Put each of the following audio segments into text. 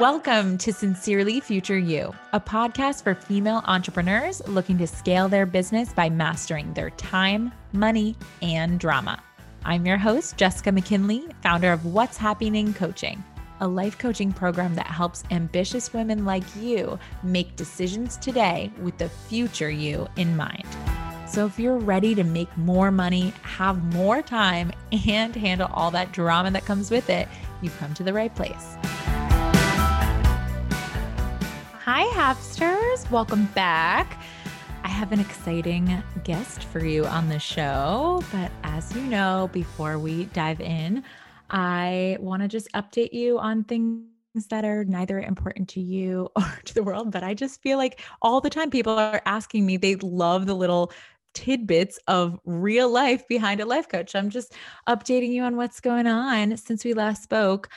Welcome to Sincerely Future You, a podcast for female entrepreneurs looking to scale their business by mastering their time, money, and drama. I'm your host, Jessica McKinley, founder of What's Happyning Coaching, a life coaching program that helps ambitious women like you make decisions today with the future you in mind. So, if you're ready to make more money, have more time, and handle all that drama that comes with it, you've come to the right place. Hi, Halfsters. Welcome back. I have an exciting guest for you on the show. But as you know, before we dive in, I want to just update you on things that are neither important to you or to the world. But I just feel like all the time people are asking me, they love the little tidbits of real life behind a life coach. I'm just updating you on what's going on since we last spoke.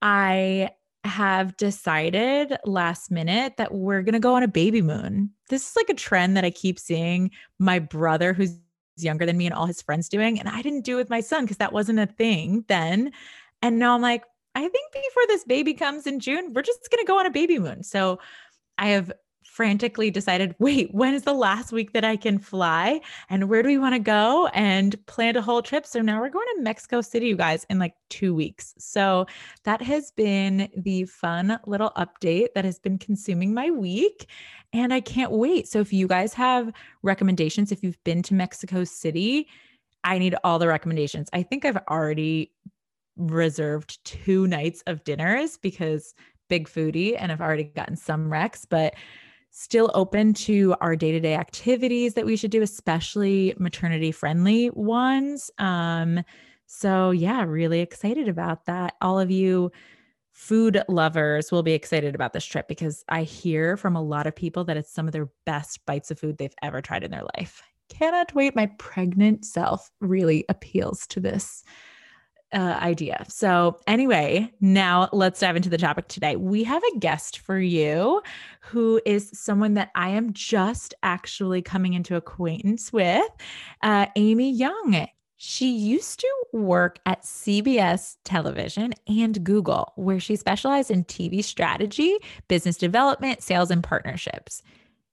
I have decided last minute that we're going to go on a baby moon. This is like a trend that I keep seeing my brother, who's younger than me, and all his friends doing. And I didn't do it with my son because that wasn't a thing then. And now I'm like, I think before this baby comes in June, we're just going to go on a baby moon. So I have frantically decided, wait, when is the last week that I can fly? And where do we want to go? And planned a whole trip. So now we're going to Mexico City, you guys, in like two weeks. So that has been the fun little update that has been consuming my week. And I can't wait. So if you guys have recommendations, if you've been to Mexico City, I need all the recommendations. I think I've already reserved two nights of dinners because big foodie and I've already gotten some recs, but still open to our day to day activities that we should do, especially maternity friendly ones. Um, so, yeah, really excited about that. All of you food lovers will be excited about this trip because I hear from a lot of people that it's some of their best bites of food they've ever tried in their life. Cannot wait. My pregnant self really appeals to this uh, idea. So, anyway, now let's dive into the topic today. We have a guest for you who is someone that I am just actually coming into acquaintance with, uh, Amy Young. She used to work at CBS television and Google, where she specialized in TV strategy, business development, sales, and partnerships.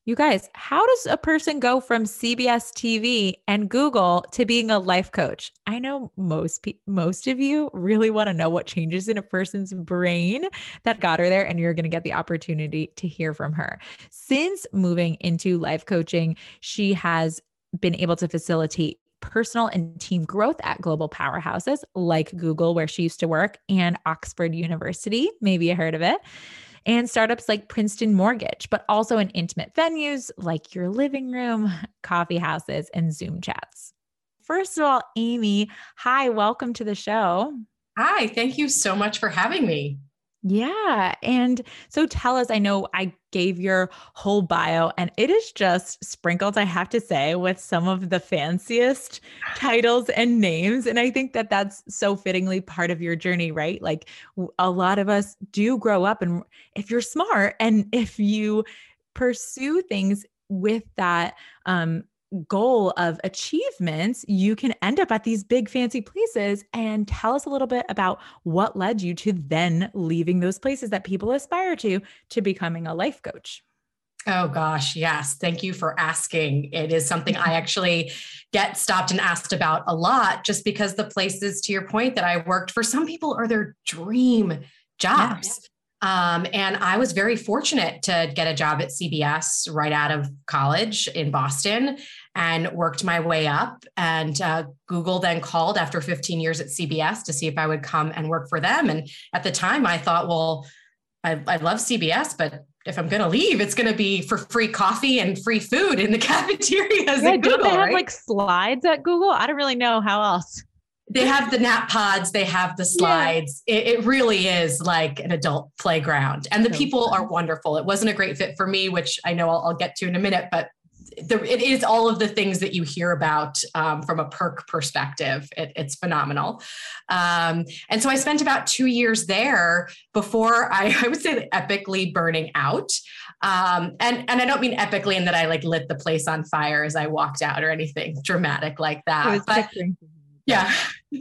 You guys, how does a person go from CBS TV and Google to being a life coach? I know most pe- most of you really want to know what changes in a person's brain that got her there and you're going to get the opportunity to hear from her. Since moving into life coaching, she has been able to facilitate personal and team growth at global powerhouses like Google, where she used to work, and Oxford University. Maybe you heard of it and startups like Princeton Mortgage, but also in intimate venues like your living room, coffee houses, and Zoom chats. First of all, Amy, hi, welcome to the show. Hi, thank you so much for having me. Yeah. And so tell us, I know I gave your whole bio and it is just sprinkled, I have to say, with some of the fanciest titles and names. And I think that that's so fittingly part of your journey, right? Like a lot of us do grow up, and if you're smart and if you pursue things with that um, goal of achievements, you can end up at these big fancy places and tell us a little bit about what led you to then leaving those places that people aspire to to becoming a life coach. Oh gosh, yes. Thank you for asking. It is something I actually get stopped and asked about a lot just because the places to your point that I worked for some people are their dream jobs. Yeah. Um, and I was very fortunate to get a job at CBS right out of college in Boston and worked my way up. And uh, Google then called after 15 years at CBS to see if I would come and work for them. And at the time, I thought, well, I, I love CBS, but if I'm going to leave, it's going to be for free coffee and free food in the cafeterias. Yeah, Google, don't they have right? like slides at Google? I don't really know how else they have the nap pods they have the slides yeah. it, it, really is like an adult playground and the people are wonderful it wasn't a great fit for me which i know i'll, I'll get to in a minute but the, it is all of the things that you hear about um, from a perk perspective. It, it's phenomenal. Um, and so I spent about two years there before I, I would say epically burning out. Um, and, and I don't mean epically in that I like lit the place on fire as I walked out or anything dramatic like that. But, yeah.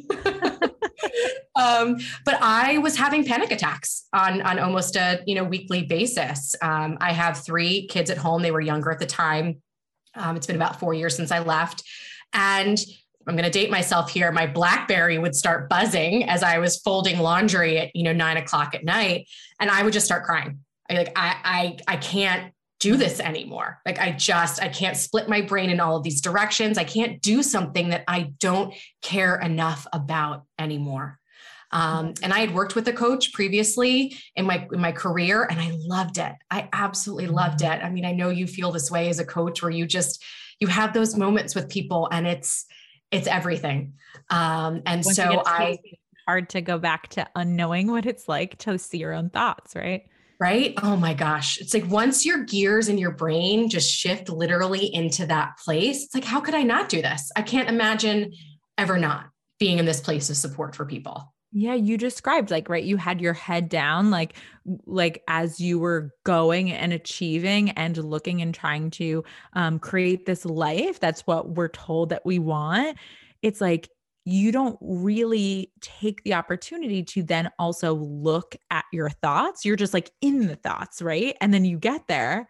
um, but I was having panic attacks on on almost a you know weekly basis. Um, I have three kids at home. They were younger at the time. Um, it's been about four years since I left, and I'm going to date myself here. My BlackBerry would start buzzing as I was folding laundry at you know nine o'clock at night, and I would just start crying. I like I I I can't do this anymore. Like I just I can't split my brain in all of these directions. I can't do something that I don't care enough about anymore. Um, and I had worked with a coach previously in my in my career, and I loved it. I absolutely loved it. I mean, I know you feel this way as a coach, where you just you have those moments with people, and it's it's everything. Um, and Once so I hard to go back to unknowing what it's like to see your own thoughts, right? Right. Oh my gosh. It's like once your gears in your brain just shift literally into that place, it's like, how could I not do this? I can't imagine ever not being in this place of support for people. Yeah, you described like right you had your head down like like as you were going and achieving and looking and trying to um create this life that's what we're told that we want. It's like you don't really take the opportunity to then also look at your thoughts. You're just like in the thoughts, right? And then you get there.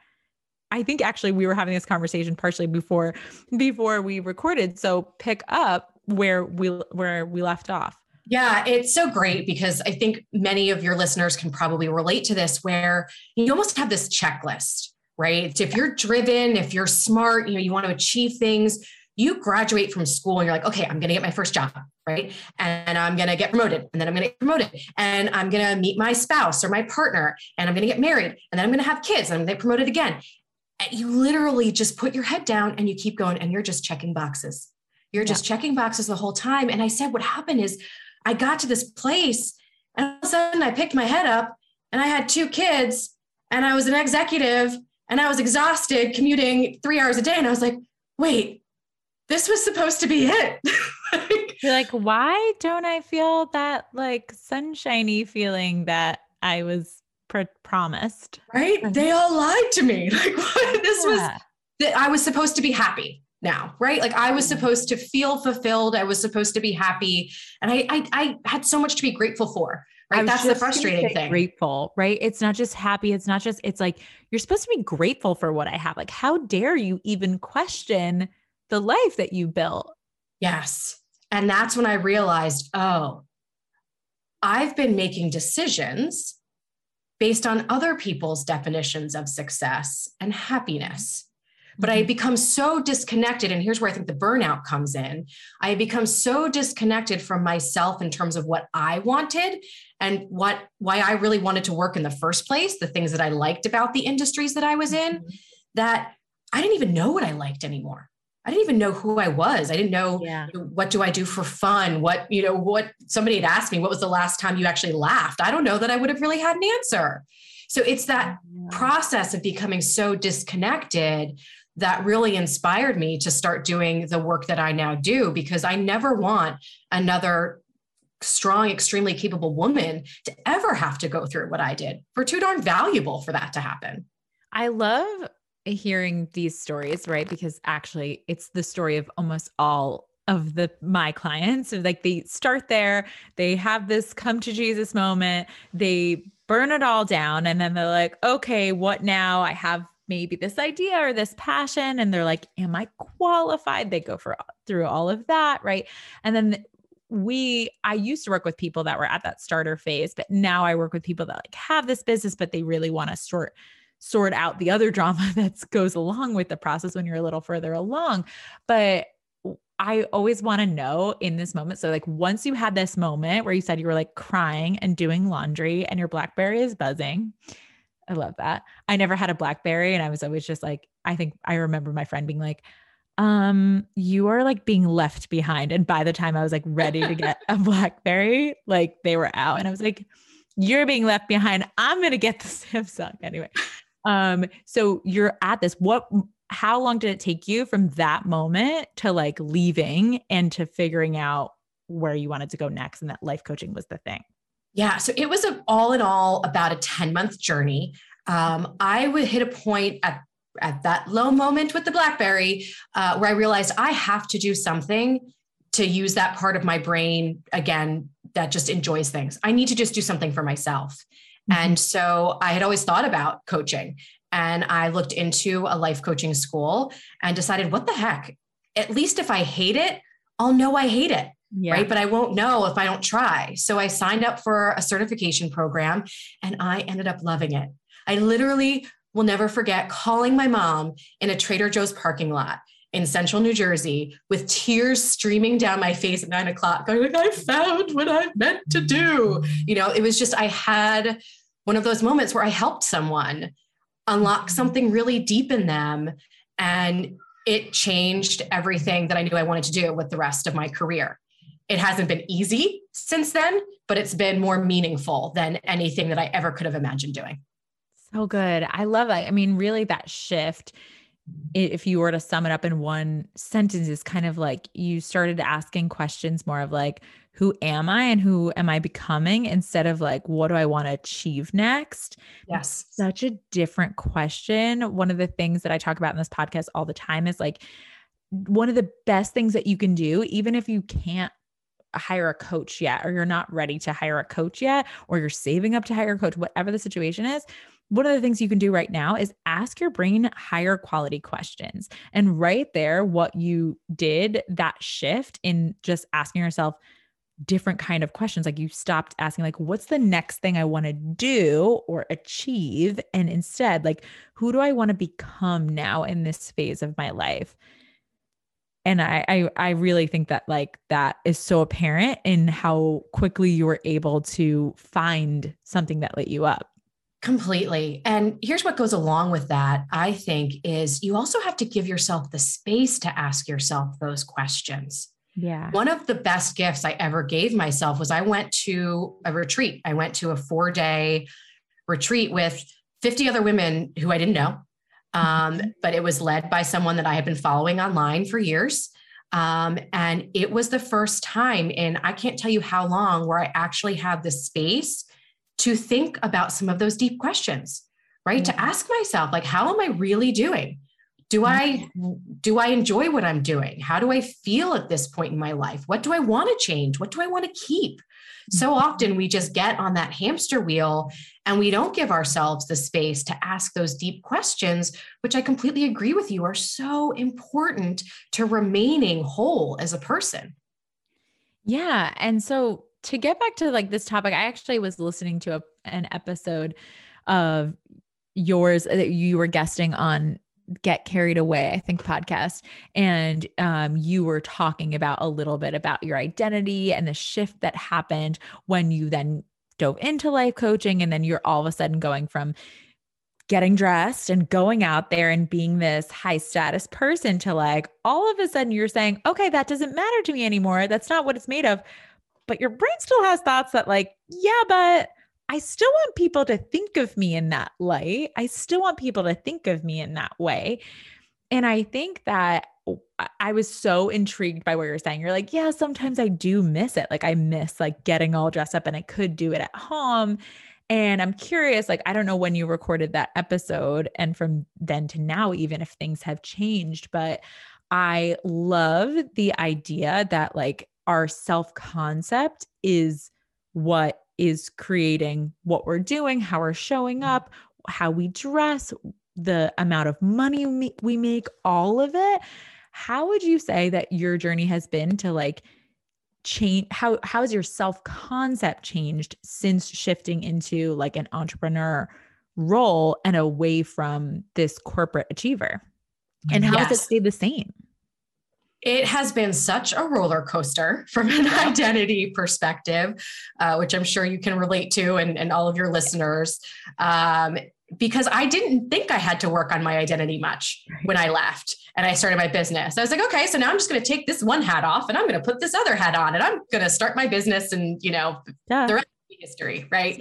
I think actually we were having this conversation partially before before we recorded. So pick up where we where we left off. Yeah, it's so great because I think many of your listeners can probably relate to this where you almost have this checklist, right? If you're driven, if you're smart, you know, you want to achieve things, you graduate from school and you're like, okay, I'm going to get my first job, right? And I'm going to get promoted and then I'm going to get promoted and I'm going to meet my spouse or my partner and I'm going to get married and then I'm going to have kids and I'm going to get promoted again. And you literally just put your head down and you keep going and you're just checking boxes. You're yeah. just checking boxes the whole time. And I said, what happened is I got to this place and all of a sudden I picked my head up and I had two kids and I was an executive and I was exhausted commuting three hours a day. And I was like, wait, this was supposed to be it. like, You're like, why don't I feel that like sunshiny feeling that I was pr- promised? Right? They all lied to me. Like, what? This yeah. was that I was supposed to be happy now, right? Like I was supposed to feel fulfilled. I was supposed to be happy, and I I, I had so much to be grateful for. Right, that's the frustrating thing. Grateful, right? It's not just happy. It's not just. It's like you're supposed to be grateful for what I have. Like, how dare you even question the life that you built. Yes. And that's when I realized, oh, I've been making decisions based on other people's definitions of success and happiness. But I had mm-hmm. become so disconnected. And here's where I think the burnout comes in. I had become so disconnected from myself in terms of what I wanted and what why I really wanted to work in the first place, the things that I liked about the industries that I was in, mm-hmm. that I didn't even know what I liked anymore. I didn't even know who I was. I didn't know yeah. what do I do for fun? What, you know, what somebody had asked me, what was the last time you actually laughed? I don't know that I would have really had an answer. So it's that yeah. process of becoming so disconnected that really inspired me to start doing the work that I now do because I never want another strong, extremely capable woman to ever have to go through what I did. We're too darn valuable for that to happen. I love hearing these stories, right? Because actually, it's the story of almost all of the my clients. So like they start there, they have this come to Jesus moment, they burn it all down, and then they're like, okay, what now? I have maybe this idea or this passion, and they're like, am I qualified? They go for through all of that, right? And then we i used to work with people that were at that starter phase but now i work with people that like have this business but they really want to sort sort out the other drama that goes along with the process when you're a little further along. But I always want to know in this moment. So, like, once you had this moment where you said you were like crying and doing laundry and your Blackberry is buzzing. I love that. I never had a Blackberry and I was always just like, I think I remember my friend being like, um, you are like being left behind. And by the time I was like ready to get a Blackberry, like they were out. And I was like, you're being left behind. I'm going to get the Samsung anyway. Um, so you're at this. What how long did it take you from that moment to like leaving and to figuring out where you wanted to go next and that life coaching was the thing? Yeah, so it was a, all in all about a 10 month journey. Um, I would hit a point at at that low moment with the BlackBerry uh, where I realized I have to do something to use that part of my brain again that just enjoys things. I need to just do something for myself. Mm-hmm. And so I had always thought about coaching and I looked into a life coaching school and decided, what the heck? At least if I hate it, I'll know I hate it. Yeah. Right. But I won't know if I don't try. So I signed up for a certification program and I ended up loving it. I literally will never forget calling my mom in a Trader Joe's parking lot in central New Jersey with tears streaming down my face at nine o'clock, going, I found what I meant to do. You know, it was just, I had one of those moments where I helped someone unlock something really deep in them. And it changed everything that I knew I wanted to do with the rest of my career. It hasn't been easy since then, but it's been more meaningful than anything that I ever could have imagined doing. So good. I love it. I mean, really, that shift if you were to sum it up in one sentence is kind of like you started asking questions more of like who am i and who am i becoming instead of like what do i want to achieve next? Yes. such a different question. One of the things that i talk about in this podcast all the time is like one of the best things that you can do even if you can't hire a coach yet or you're not ready to hire a coach yet or you're saving up to hire a coach whatever the situation is one of the things you can do right now is ask your brain higher quality questions. And right there, what you did, that shift in just asking yourself different kind of questions, like you stopped asking, like, what's the next thing I want to do or achieve? And instead, like, who do I want to become now in this phase of my life? And I, I, I really think that like that is so apparent in how quickly you were able to find something that lit you up. Completely. And here's what goes along with that, I think, is you also have to give yourself the space to ask yourself those questions. Yeah. One of the best gifts I ever gave myself was I went to a retreat. I went to a four day retreat with 50 other women who I didn't know. Um, mm-hmm. but it was led by someone that I had been following online for years. Um, and it was the first time in I can't tell you how long where I actually had the space to think about some of those deep questions, right? Mm-hmm. To ask myself, like, how am I really doing? Do I do I enjoy what I'm doing? How do I feel at this point in my life? What do I want to change? What do I want to keep? So mm-hmm. often we just get on that hamster wheel and we don't give ourselves the space to ask those deep questions, which I completely agree with you are so important to remaining whole as a person. Yeah. And so to get back to like this topic, I actually was listening to a, an episode of yours that you were guesting on get carried away i think podcast. And um, you were talking about a little bit about your identity and the shift that happened when you then dove into life coaching. And then you're all of a sudden going from getting dressed and going out there and being this high status person to like all of a sudden you're saying okay that doesn't matter to me anymore. That's not what it's made of but your brain still has thoughts that, like, yeah, but I still want people to think of me in that light. I still want people to think of me in that way. And I think that oh, I was so intrigued by what you're saying. You're like, yeah, sometimes I do miss it. Like I miss like getting all dressed up and I could do it at home. And I'm curious, like, I don't know when you recorded that episode and from then to now, even if things have changed, but I love the idea that like our self concept is what is creating what we're doing, how we're showing mm-hmm. up, how we dress, the amount of money we make, all of it. How would you say that your journey has been to like change how how has your self concept changed since shifting into like an entrepreneur role and away from this corporate achiever? And how yes. has it stayed the same? It has been such a roller coaster from an identity perspective, uh, which I'm sure you can relate to and, and all of your listeners. Um, because I didn't think I had to work on my identity much when I left and I started my business. I was like, okay, so now I'm just going to take this one hat off and I'm going to put this other hat on and I'm going to start my business and, you know, Duh. the rest of the history, right?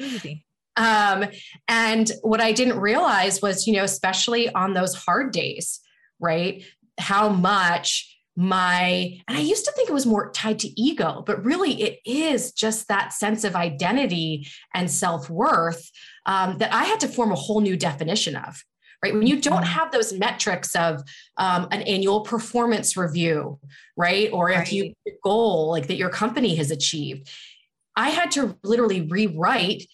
Um, and what I didn't realize was, you know, especially on those hard days, right? How much my and i used to think it was more tied to ego but really it is just that sense of identity and self-worth um, that i had to form a whole new definition of right when you don't mm-hmm. have those metrics of um, an annual performance review right or right. if you goal like that your company has achieved I had to literally rewrite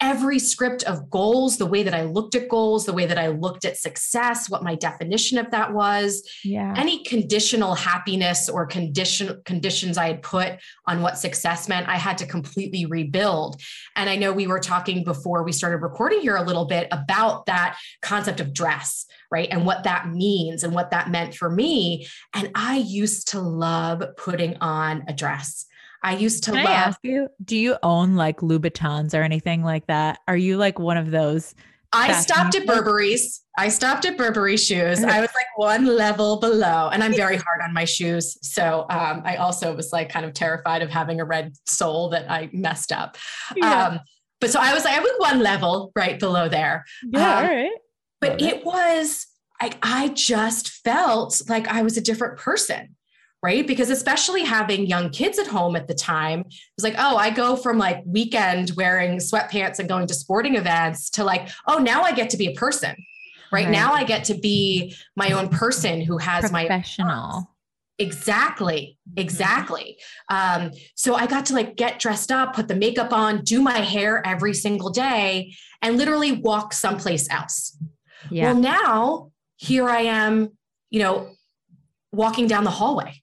every script of goals, the way that I looked at goals, the way that I looked at success, what my definition of that was, yeah. any conditional happiness or condition conditions I had put on what success meant, I had to completely rebuild. And I know we were talking before we started recording here a little bit about that concept of dress, right? And what that means and what that meant for me. And I used to love putting on a dress. I used to Can love. I ask you, do you own like Louboutins or anything like that? Are you like one of those? I stopped at? Burberry's. I stopped at Burberry shoes. I was like one level below, and I'm very hard on my shoes. So um, I also was like kind of terrified of having a red sole that I messed up. Yeah. Um, but so I was like, I was one level right below there. yeah, um, all right. But it was, like I just felt like I was a different person. Right. Because especially having young kids at home at the time, it was like, oh, I go from like weekend wearing sweatpants and going to sporting events to like, oh, now I get to be a person. Right, Right. now I get to be my own person who has my Professional. Exactly. Exactly. Um, so I got to like get dressed up, put the makeup on, do my hair every single day, and literally walk someplace else. Yeah. Well, now here I am, you know, walking down the hallway,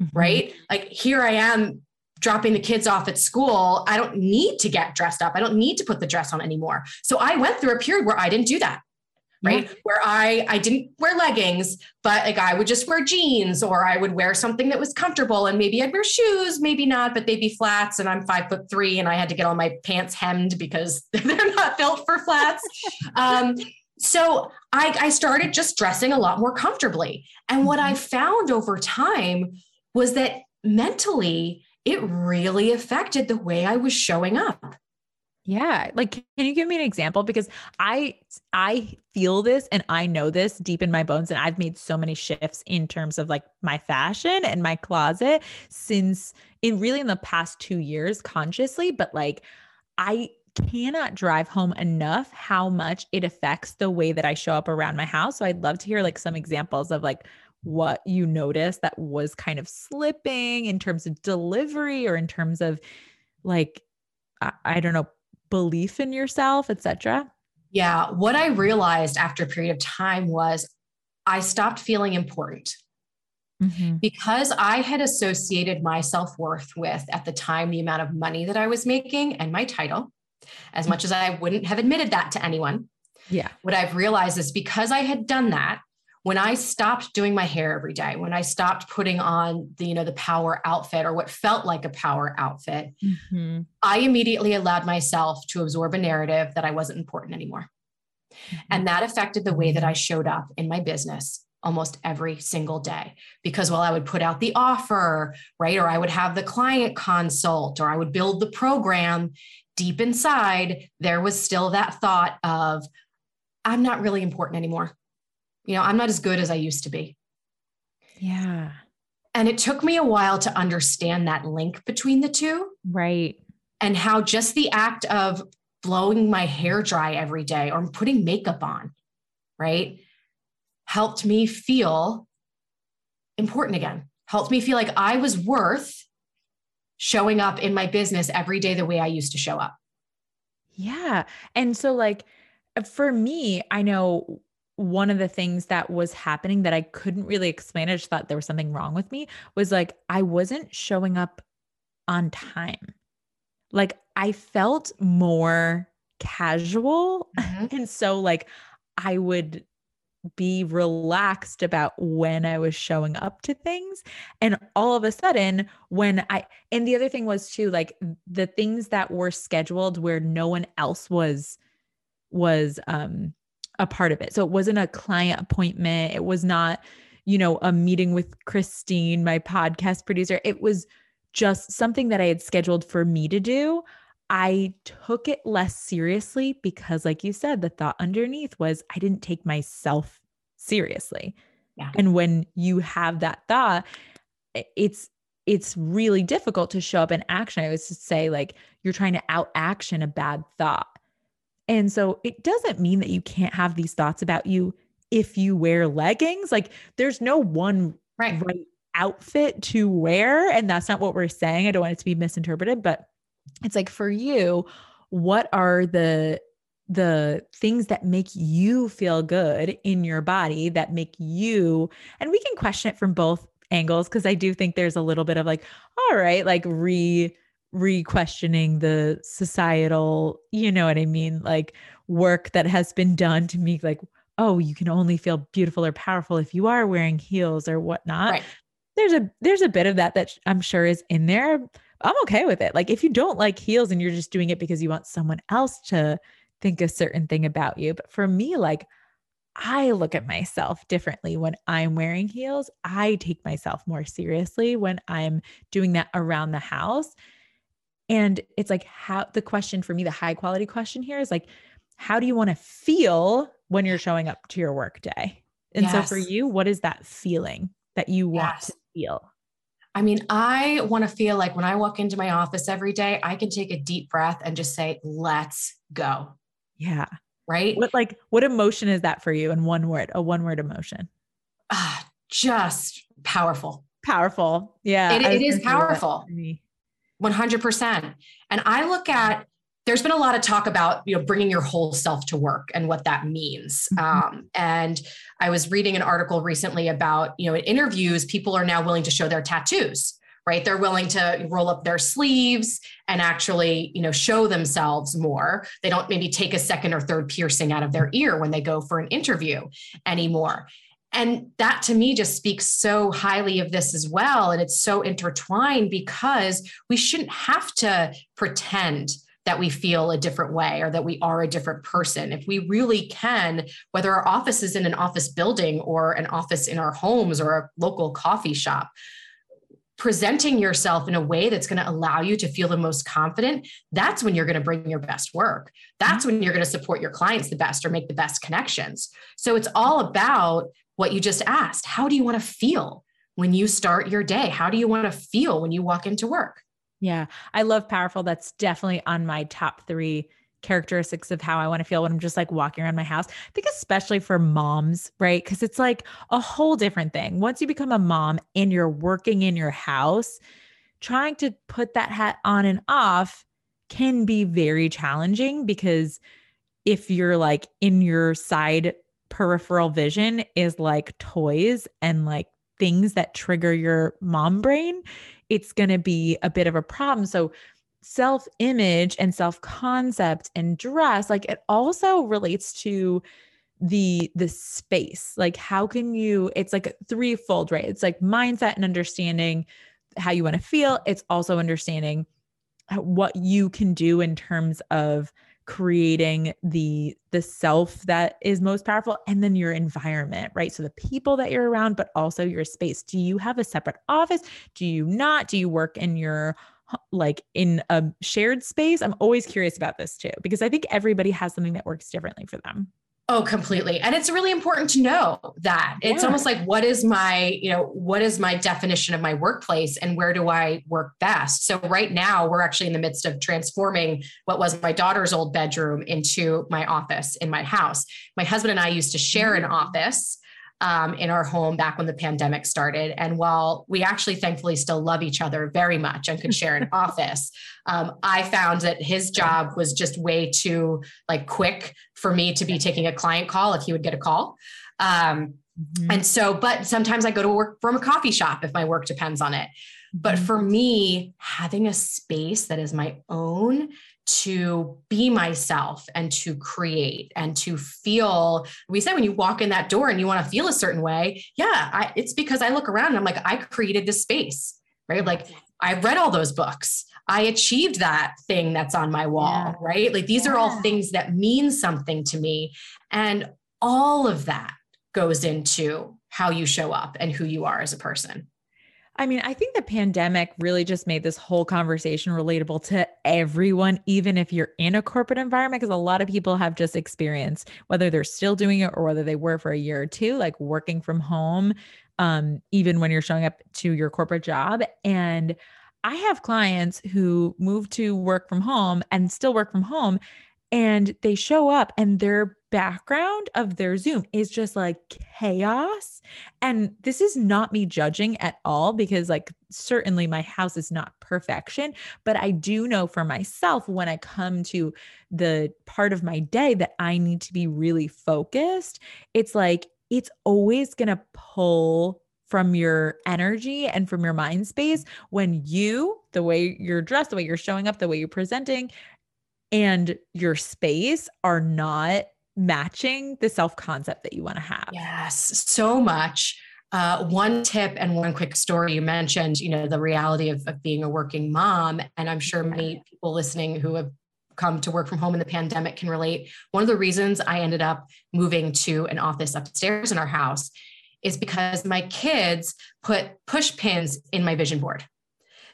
Mhm. right? Like here I am dropping the kids off at school. I don't need to get dressed up. I don't need to put the dress on anymore. So I went through a period where I didn't do that. Right. Where I I didn't wear leggings, but like I would just wear jeans or I would wear something that was comfortable and maybe I'd wear shoes, maybe not, but they'd be flats and I'm five foot three and I had to get all my pants hemmed because they're not built for flats. um, so I, I started just dressing a lot more comfortably. And what I found over time was that mentally, it really affected the way I was showing up. Yeah. Like, can you give me an example? Because I I feel this and I know this deep in my bones. And I've made so many shifts in terms of like my fashion and my closet since in really in the past two years consciously, but like I cannot drive home enough how much it affects the way that I show up around my house. So I'd love to hear like some examples of like what you noticed that was kind of slipping in terms of delivery or in terms of like I, I don't know belief in yourself, etc. Yeah. What I realized after a period of time was I stopped feeling important mm-hmm. because I had associated my self worth with, at the time, the amount of money that I was making and my title, as mm. much as I wouldn't have admitted that to anyone. Yeah. What I've realized is because I had done that, when I stopped doing my hair every day, when I stopped putting on the, you know, the power outfit or what felt like a power outfit, Mhm. I immediately allowed myself to absorb a narrative that I wasn't important anymore. And that affected the way that I showed up in my business almost every single day. Because while I would put out the offer, right, or I would have the client consult, or I would build the program, deep inside, there was still that thought of, I'm not really important anymore. You know, I'm not as good as I used to be. Yeah. And it took me a while to understand that link between the two. Right. and how just the act of blowing my hair dry every day or putting makeup on, right, helped me feel important again, helped me feel like I was worth showing up in my business every day the way I used to show up. Yeah. And so, like, for me, I know one of the things that was happening that I couldn't really explain, I just thought there was something wrong with me, was like, I wasn't showing up on time. Like, I felt more casual. And so, like, I would be relaxed about when I was showing up to things. And all of a sudden, when I, and the other thing was too, like the things that were scheduled where no one else was, was, um, a part of it. So it wasn't a client appointment. It was not, you know, a meeting with Christine, my podcast producer. It was just something that I had scheduled for me to do. I took it less seriously because, like you said, the thought underneath was I didn't take myself seriously. Yeah. And when you have that thought, it's it's really difficult to show up in action. I was to say, like, you're trying to out action a bad thought. And so it doesn't mean that you can't have these thoughts about you if you wear leggings. Like, there's no one Right. right outfit to wear. And that's not what we're saying. I don't want it to be misinterpreted, but it's like for you, what are the the things that make you feel good in your body that make you and we can question it from both angles because I do think there's a little bit of like all right like re re-questioning the societal you know what I mean like work that has been done to me like oh you can only feel beautiful or powerful if you are wearing heels or whatnot right. there's a there's a bit of that that I'm sure is in there I'm okay with it. Like if you don't like heels and you're just doing it because you want someone else to think a certain thing about you. But for me, like I look at myself differently when I'm wearing heels. I take myself more seriously when I'm doing that around the house. And it's like how the question for me, the high quality question here is like, how do you want to feel when you're showing up to your work day? And yes. so for you, what is that feeling that you want yes. to feel? I mean, I want to feel like when I walk into my office every day, I can take a deep breath and just say, let's go. Yeah. Right. What like what emotion is that for you in one word? A one word emotion. Ah, just powerful. Powerful. Yeah. it, it is powerful. 100%. And I look at there's been a lot of talk about you know bringing your whole self to work and what that means mm-hmm. um, and i was reading an article recently about you know in interviews people are now willing to show their tattoos right they're willing to roll up their sleeves and actually you know show themselves more they don't maybe take a second or third piercing out of their ear when they go for an interview anymore and that to me just speaks so highly of this as well and it's so intertwined because we shouldn't have to pretend that we feel a different way or that we are a different person. If we really can, whether our office is in an office building or an office in our homes or a local coffee shop, presenting yourself in a way that's going to allow you to feel the most confident, that's when you're going to bring your best work. That's when you're going to support your clients the best or make the best connections. So it's all about what you just asked. How do you want to feel when you start your day? How do you want to feel when you walk into work? Yeah. I love powerful. That's definitely on my top three characteristics of how I want to feel when I'm just like walking around my house. I think especially for moms, right? Because it's like a whole different thing. Once you become a mom and you're working in your house, trying to put that hat on and off can be very challenging because if you're like in your side peripheral vision is like toys and like things that trigger your mom brain, it's going to be a bit of a problem. So, self image and self concept and dress, like it also relates to the the space. Like how can you it's like a threefold right? It's like mindset and understanding how you want to feel. It's also understanding what you can do in terms of creating the the self that is most powerful and then your environment right? So the people that you're around but also your space. Do you have a separate office? Do you not? Do you work in your like in a shared space? I'm always curious about this too because i think everybody has something that works differently for them Oh, completely. And it's really important to know that. It's yeah. almost like what is my, you know, what is my definition of my workplace and where do I work best? So right now we're actually in the midst of transforming what was my daughter's old bedroom into my office in my house. My husband and I used to share an mm. office um, in our home back when the pandemic started. And while we actually thankfully still love each other very much and could share an office, um, I found that his job was just way too like quick for me to be taking a client call if he would get a call. Um, mm-hmm. And so, but sometimes I go to work from a coffee shop if my work depends on it. But mm-hmm. for me, having a space that is my own to be myself and to create and to feel we said when you walk in that door and you want to feel a certain way yeah I, it's because i look around and i'm like i created this space right? Like i read all those books. I achieved that thing that's on my wall yeah. right? Like these yeah. are all things that mean something to me. And all of that goes into how you show up and who you are as a person I mean, I think the pandemic really just made this whole conversation relatable to everyone, even if you're in a corporate environment, because a lot of people have just experienced, whether they're still doing it or whether they were for a year or two, like working from home, um, even when you're showing up to your corporate job. And I have clients who move to work from home and still work from home, and they show up and they're background of their Zoom is just like chaos. And this is not me judging at all because, like, certainly my house is not perfection. But I do know for myself when I come to the part of my day that I need to be really focused, it's like it's always going to pull from your energy and from your mind space when you, the way you're dressed, the way you're showing up, the way you're presenting, and your space are not matching the self concept that you want to have. Yes, so much. Uh, one tip and one quick story you mentioned, you know, the reality of, of being a working mom. And I'm sure many people listening who have come to work from home in the pandemic can relate. One of the reasons I ended up moving to an office upstairs in our house is because my kids put push pins in my vision board.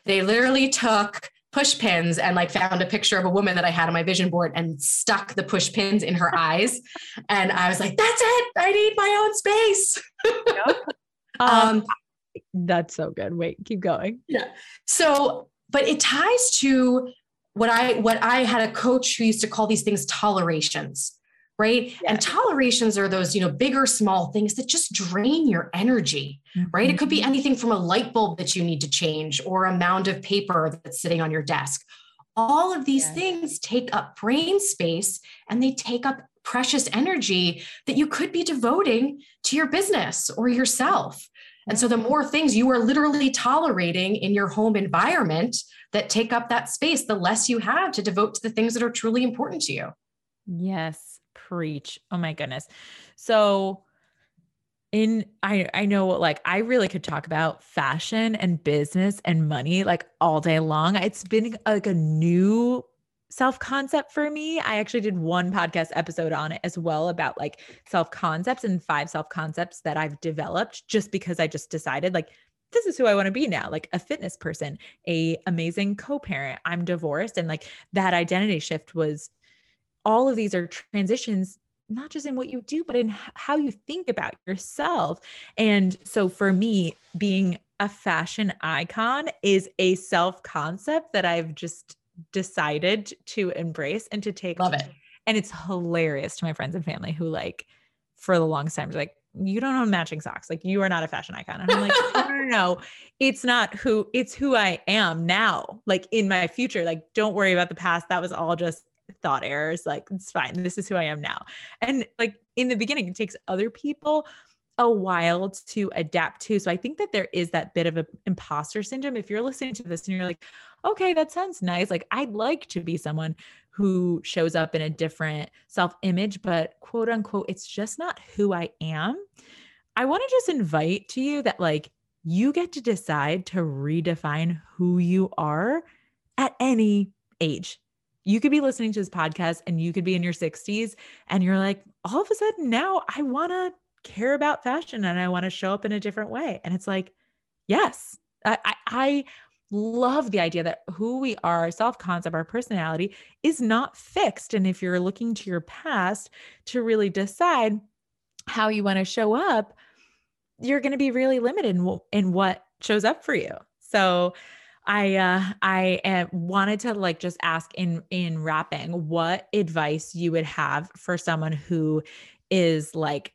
They literally took push pins and like found a picture of a woman that I had on my vision board and stuck the push pins in her eyes. And I was like, that's it. I need my own space. Yep. um, um, that's so good. Wait, keep going. Yeah. So, but it ties to what I what I had a coach who used to call these things tolerations right yes. and tolerations are those you know big or small things that just drain your energy mm-hmm. right it could be mm-hmm. anything from a light bulb that you need to change or a mound of paper that's sitting on your desk all of these yes. things take up brain space and they take up precious energy that you could be devoting to your business or yourself and so the more things you are literally tolerating in your home environment that take up that space, the less you have to devote to the things that are truly important to you. Yes, preach. Oh my goodness. So in I I know like I really could talk about fashion and business and money like all day long. It's been like a new self concept for me. I actually did one podcast episode on it as well about like self concepts and five self concepts that I've developed just because I just decided like this is who I want to be now, like a fitness person, a amazing co-parent. I'm divorced and like that identity shift was all of these are transitions not just in what you do but in how you think about yourself. And so for me being a fashion icon is a self concept that I've just decided to embrace and to take love it. and it's hilarious to my friends and family who like for the longest time are like you don't own matching socks. Like you are not a fashion icon. And i'm like no, no, no. It's not who it's who i am now. Like in my future like don't worry about the past. That was all just thought errors like it's fine this is who i am now and like in the beginning it takes other people a while to adapt to. So I think that there is that bit of an imposter syndrome. If you're listening to this and you're like, okay, that sounds nice. Like, I'd like to be someone who shows up in a different self image, but quote unquote, it's just not who I am. I want to just invite to you that, like, you get to decide to redefine who you are at any age. You could be listening to this podcast and you could be in your 60s and you're like, all of a sudden now I want to care about fashion and I want to show up in a different way. And it's like, yes, I, I, I love the idea that who we are, our self concept, our personality is not fixed. And if you're looking to your past to really decide how you want to show up, you're going to be really limited in, in what shows up for you. So, I uh I uh, wanted to like just ask in in wrapping what advice you would have for someone who is like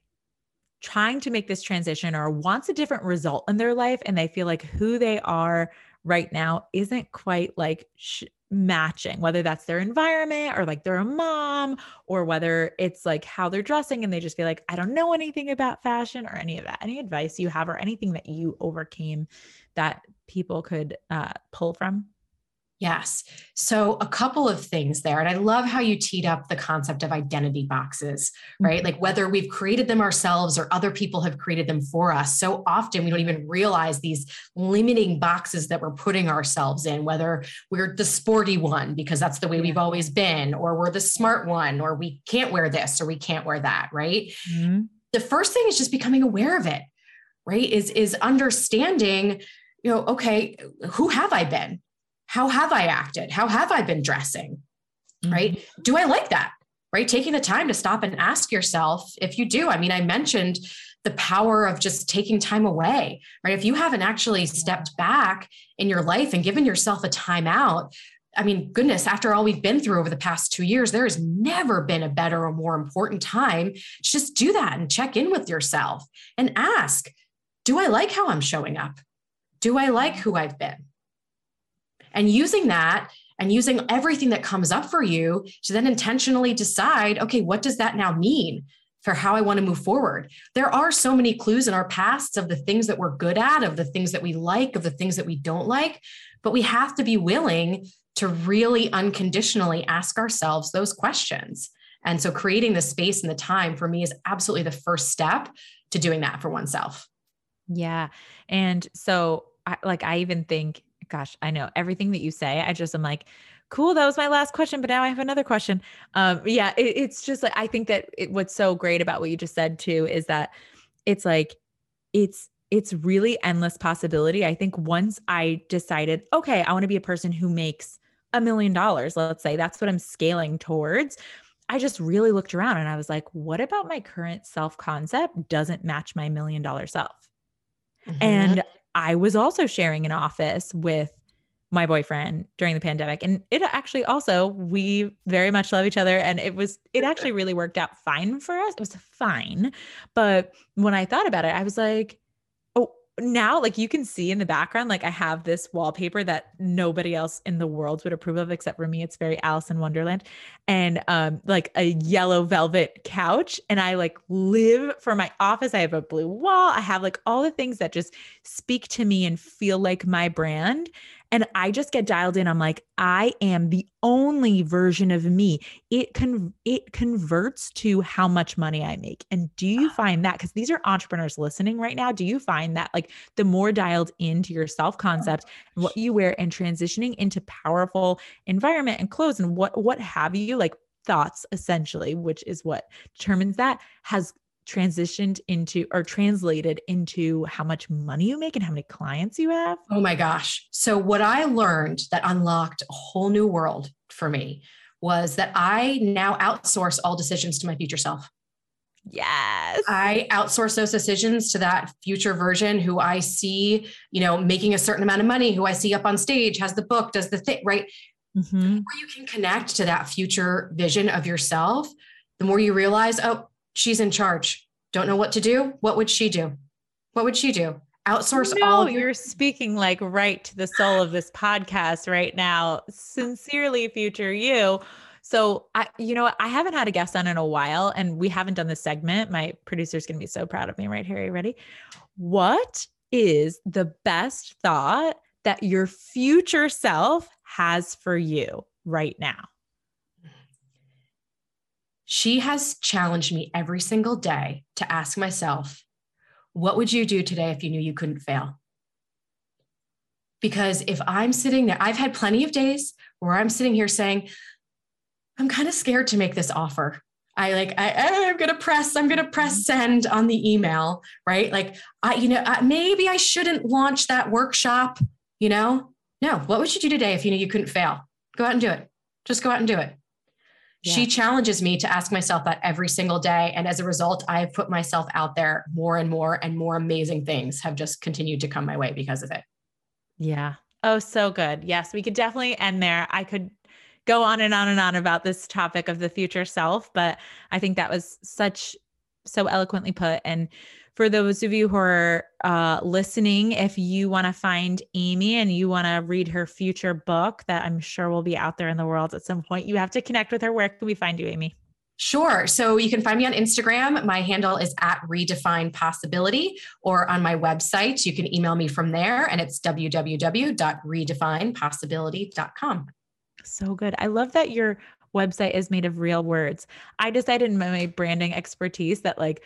trying to make this transition or wants a different result in their life and they feel like who they are right now isn't quite like sh- matching whether that's their environment or like they're a mom or whether it's like how they're dressing and they just feel like I don't know anything about fashion or any of that. Any advice you have or anything that you overcame that people could uh, pull from Yes. So, a couple of things there. And I love how you teed up the concept of identity boxes, right? Mm-hmm. Like whether we've created them ourselves or other people have created them for us. So often we don't even realize these limiting boxes that we're putting ourselves in, whether we're the sporty one because that's the way we've always been, or we're the smart one, or we can't wear this or we can't wear that, right? Mm-hmm. The first thing is just becoming aware of it, right? Is, is understanding, you know, okay, who have I been? how have I acted? How have I been dressing? Mm-hmm. Right? Do I like that? Right? Taking the time to stop and ask yourself if you do. I mean, I mentioned the power of just taking time away, right? If you haven't actually stepped back in your life and given yourself a time out, I mean, goodness, after all we've been through over the past two years, there has never been a better or more important time. Just do that and check in with yourself and ask Do I like how I'm showing up? Do I like who I've been? And using that and using everything that comes up for you to then intentionally decide okay, what does that now mean? for how I want to move forward. There are so many clues in our pasts of the things that we're good at, of the things that we like, of the things that we don't like, but we have to be willing to really unconditionally ask ourselves those questions. And so creating the space and the time for me is absolutely the first step to doing that for oneself. Yeah. And so I, like I even think gosh, I know everything that you say. I just am like cool that was my last question but now i have another question um yeah it, it's just like i think that it, what's so great about what you just said too is that it's like it's it's really endless possibility i think once i decided okay i want to be a person who makes a million dollars let's say that's what i'm scaling towards i just really looked around and i was like what about my current self concept doesn't match my million dollar self mm-hmm. and i was also sharing an office with my boyfriend during the pandemic and it actually also we very much love each other and it was it actually really worked out fine for us. It was fine but when i thought about it i was like now like you can see in the background like i have this wallpaper that nobody else in the world would approve of except for me. It's very alice in wonderland. And um like a yellow velvet couch. And i like live for my office. I have a blue wall. I have like all the things that just speak to me and feel like my brand and I just get dialed in. I'm like, I am the only version of me. It con it converts to how much money I make. And do you ah. find that because these are entrepreneurs listening right now? Do you find that like the more dialed into your self-concept oh and what you wear and transitioning into powerful environment and clothes and what what have you, like thoughts essentially, which is what determines that has transitioned into or translated into how much money you make and how many clients you have? Oh my gosh. So, what I learned that unlocked a whole new world for me was that I now outsource all decisions to my future self. Yes. I outsource those decisions to that future version who I see, you know, making a certain amount of money, who I see up on stage, has the book, does the thing, right? Mm-hmm. The more you can connect to that future vision of yourself, the more you realize, oh, she's in charge. Don't know what to do. What would she do? What would she do? Outsource no, all. Your- you're speaking like right to the soul of this podcast right now. Sincerely, future you. So I, you know, I haven't had a guest on in a while, and we haven't done this segment. My producer's gonna be so proud of me, right here. Are you ready? What is the best thought that your future self has for you right now? She has challenged me every single day to ask myself, what would you do today if you knew you couldn't fail? Because if I'm sitting there, I've had plenty of days where I'm sitting here saying, I'm kind of scared to make this offer. I like, I, I'm going to press, I'm going to press mm-hmm. send on the email, right? Like, I, you know, I, maybe I shouldn't launch that workshop, you know? No, what would you do today if you knew you couldn't fail? Go out and do it. Just go out and do it. She challenges me to ask myself that every single day. And as a result, I've put myself out there more and more, and more amazing things have just continued to come my way because of it. Yeah. Oh, so good. Yes, we could definitely end there. I could go on and on and on about this topic of the future self, but I think that was such so eloquently put. And for those of you who are uh, listening, if you want to find Amy and you want to read her future book that I'm sure will be out there in the world at some point, you have to connect with her. Where can we find you, Amy? Sure. So you can find me on Instagram. My handle is at redefine possibility or on my website. You can email me from there and it's www.redefinepossibility.com. So good. I love that your website is made of real words. I decided in my branding expertise that like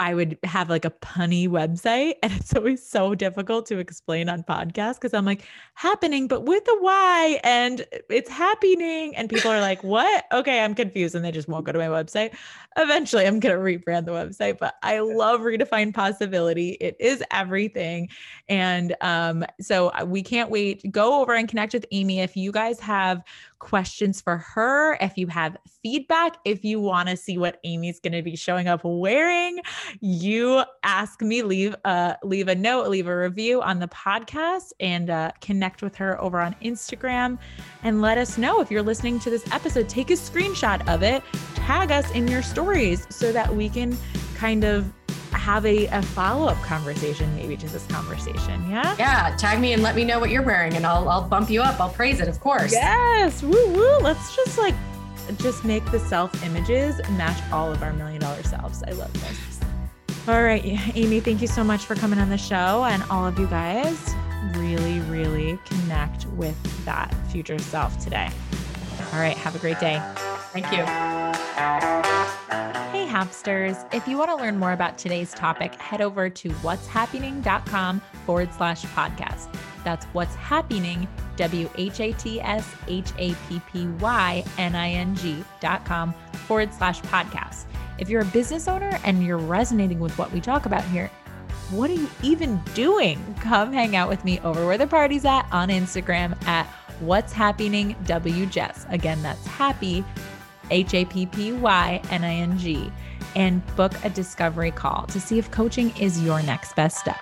I would have like a punny website and it's always so difficult to explain on podcasts because I'm like happening but with a Y and it's happening and people are like what? Okay I'm confused and they just won't go to my website. Eventually I'm going to rebrand the website but I love redefine possibility. It is everything and um so uh, we can't wait. Go over and connect with Amy if you guys have questions for her if you have feedback if you want to see what Amy's going to be showing up wearing you ask me, leave a leave a note, leave a review on the podcast, and uh, connect with her over on Instagram, and let us know if you're listening to this episode. Take a screenshot of it, tag us in your stories so that we can kind of have a, a follow-up conversation maybe to this conversation yeah? Yeah tag me and let me know what you're wearing and i'll i'll bump you up. I'll praise it of course. Yes woo woo. Let's just like just make the self images match all of our million dollar selves. I love this all right amy thank you so much for coming on the show and all of you guys really really connect with that future self today all right have a great day thank you Hey, Hapsters. If you want to learn more about today's topic, head over to whatshappyning.com forward slash podcast. That's what's happyning, W H A T S H A P P Y N I N G dot com forward slash podcast. If you're a business owner and you're resonating with what we talk about here, what are you even doing? Come hang out with me over where the party's at on Instagram at what's happyning WJess. Again, that's happy H A P P Y N I N G, and book a discovery call to see if coaching is your next best step.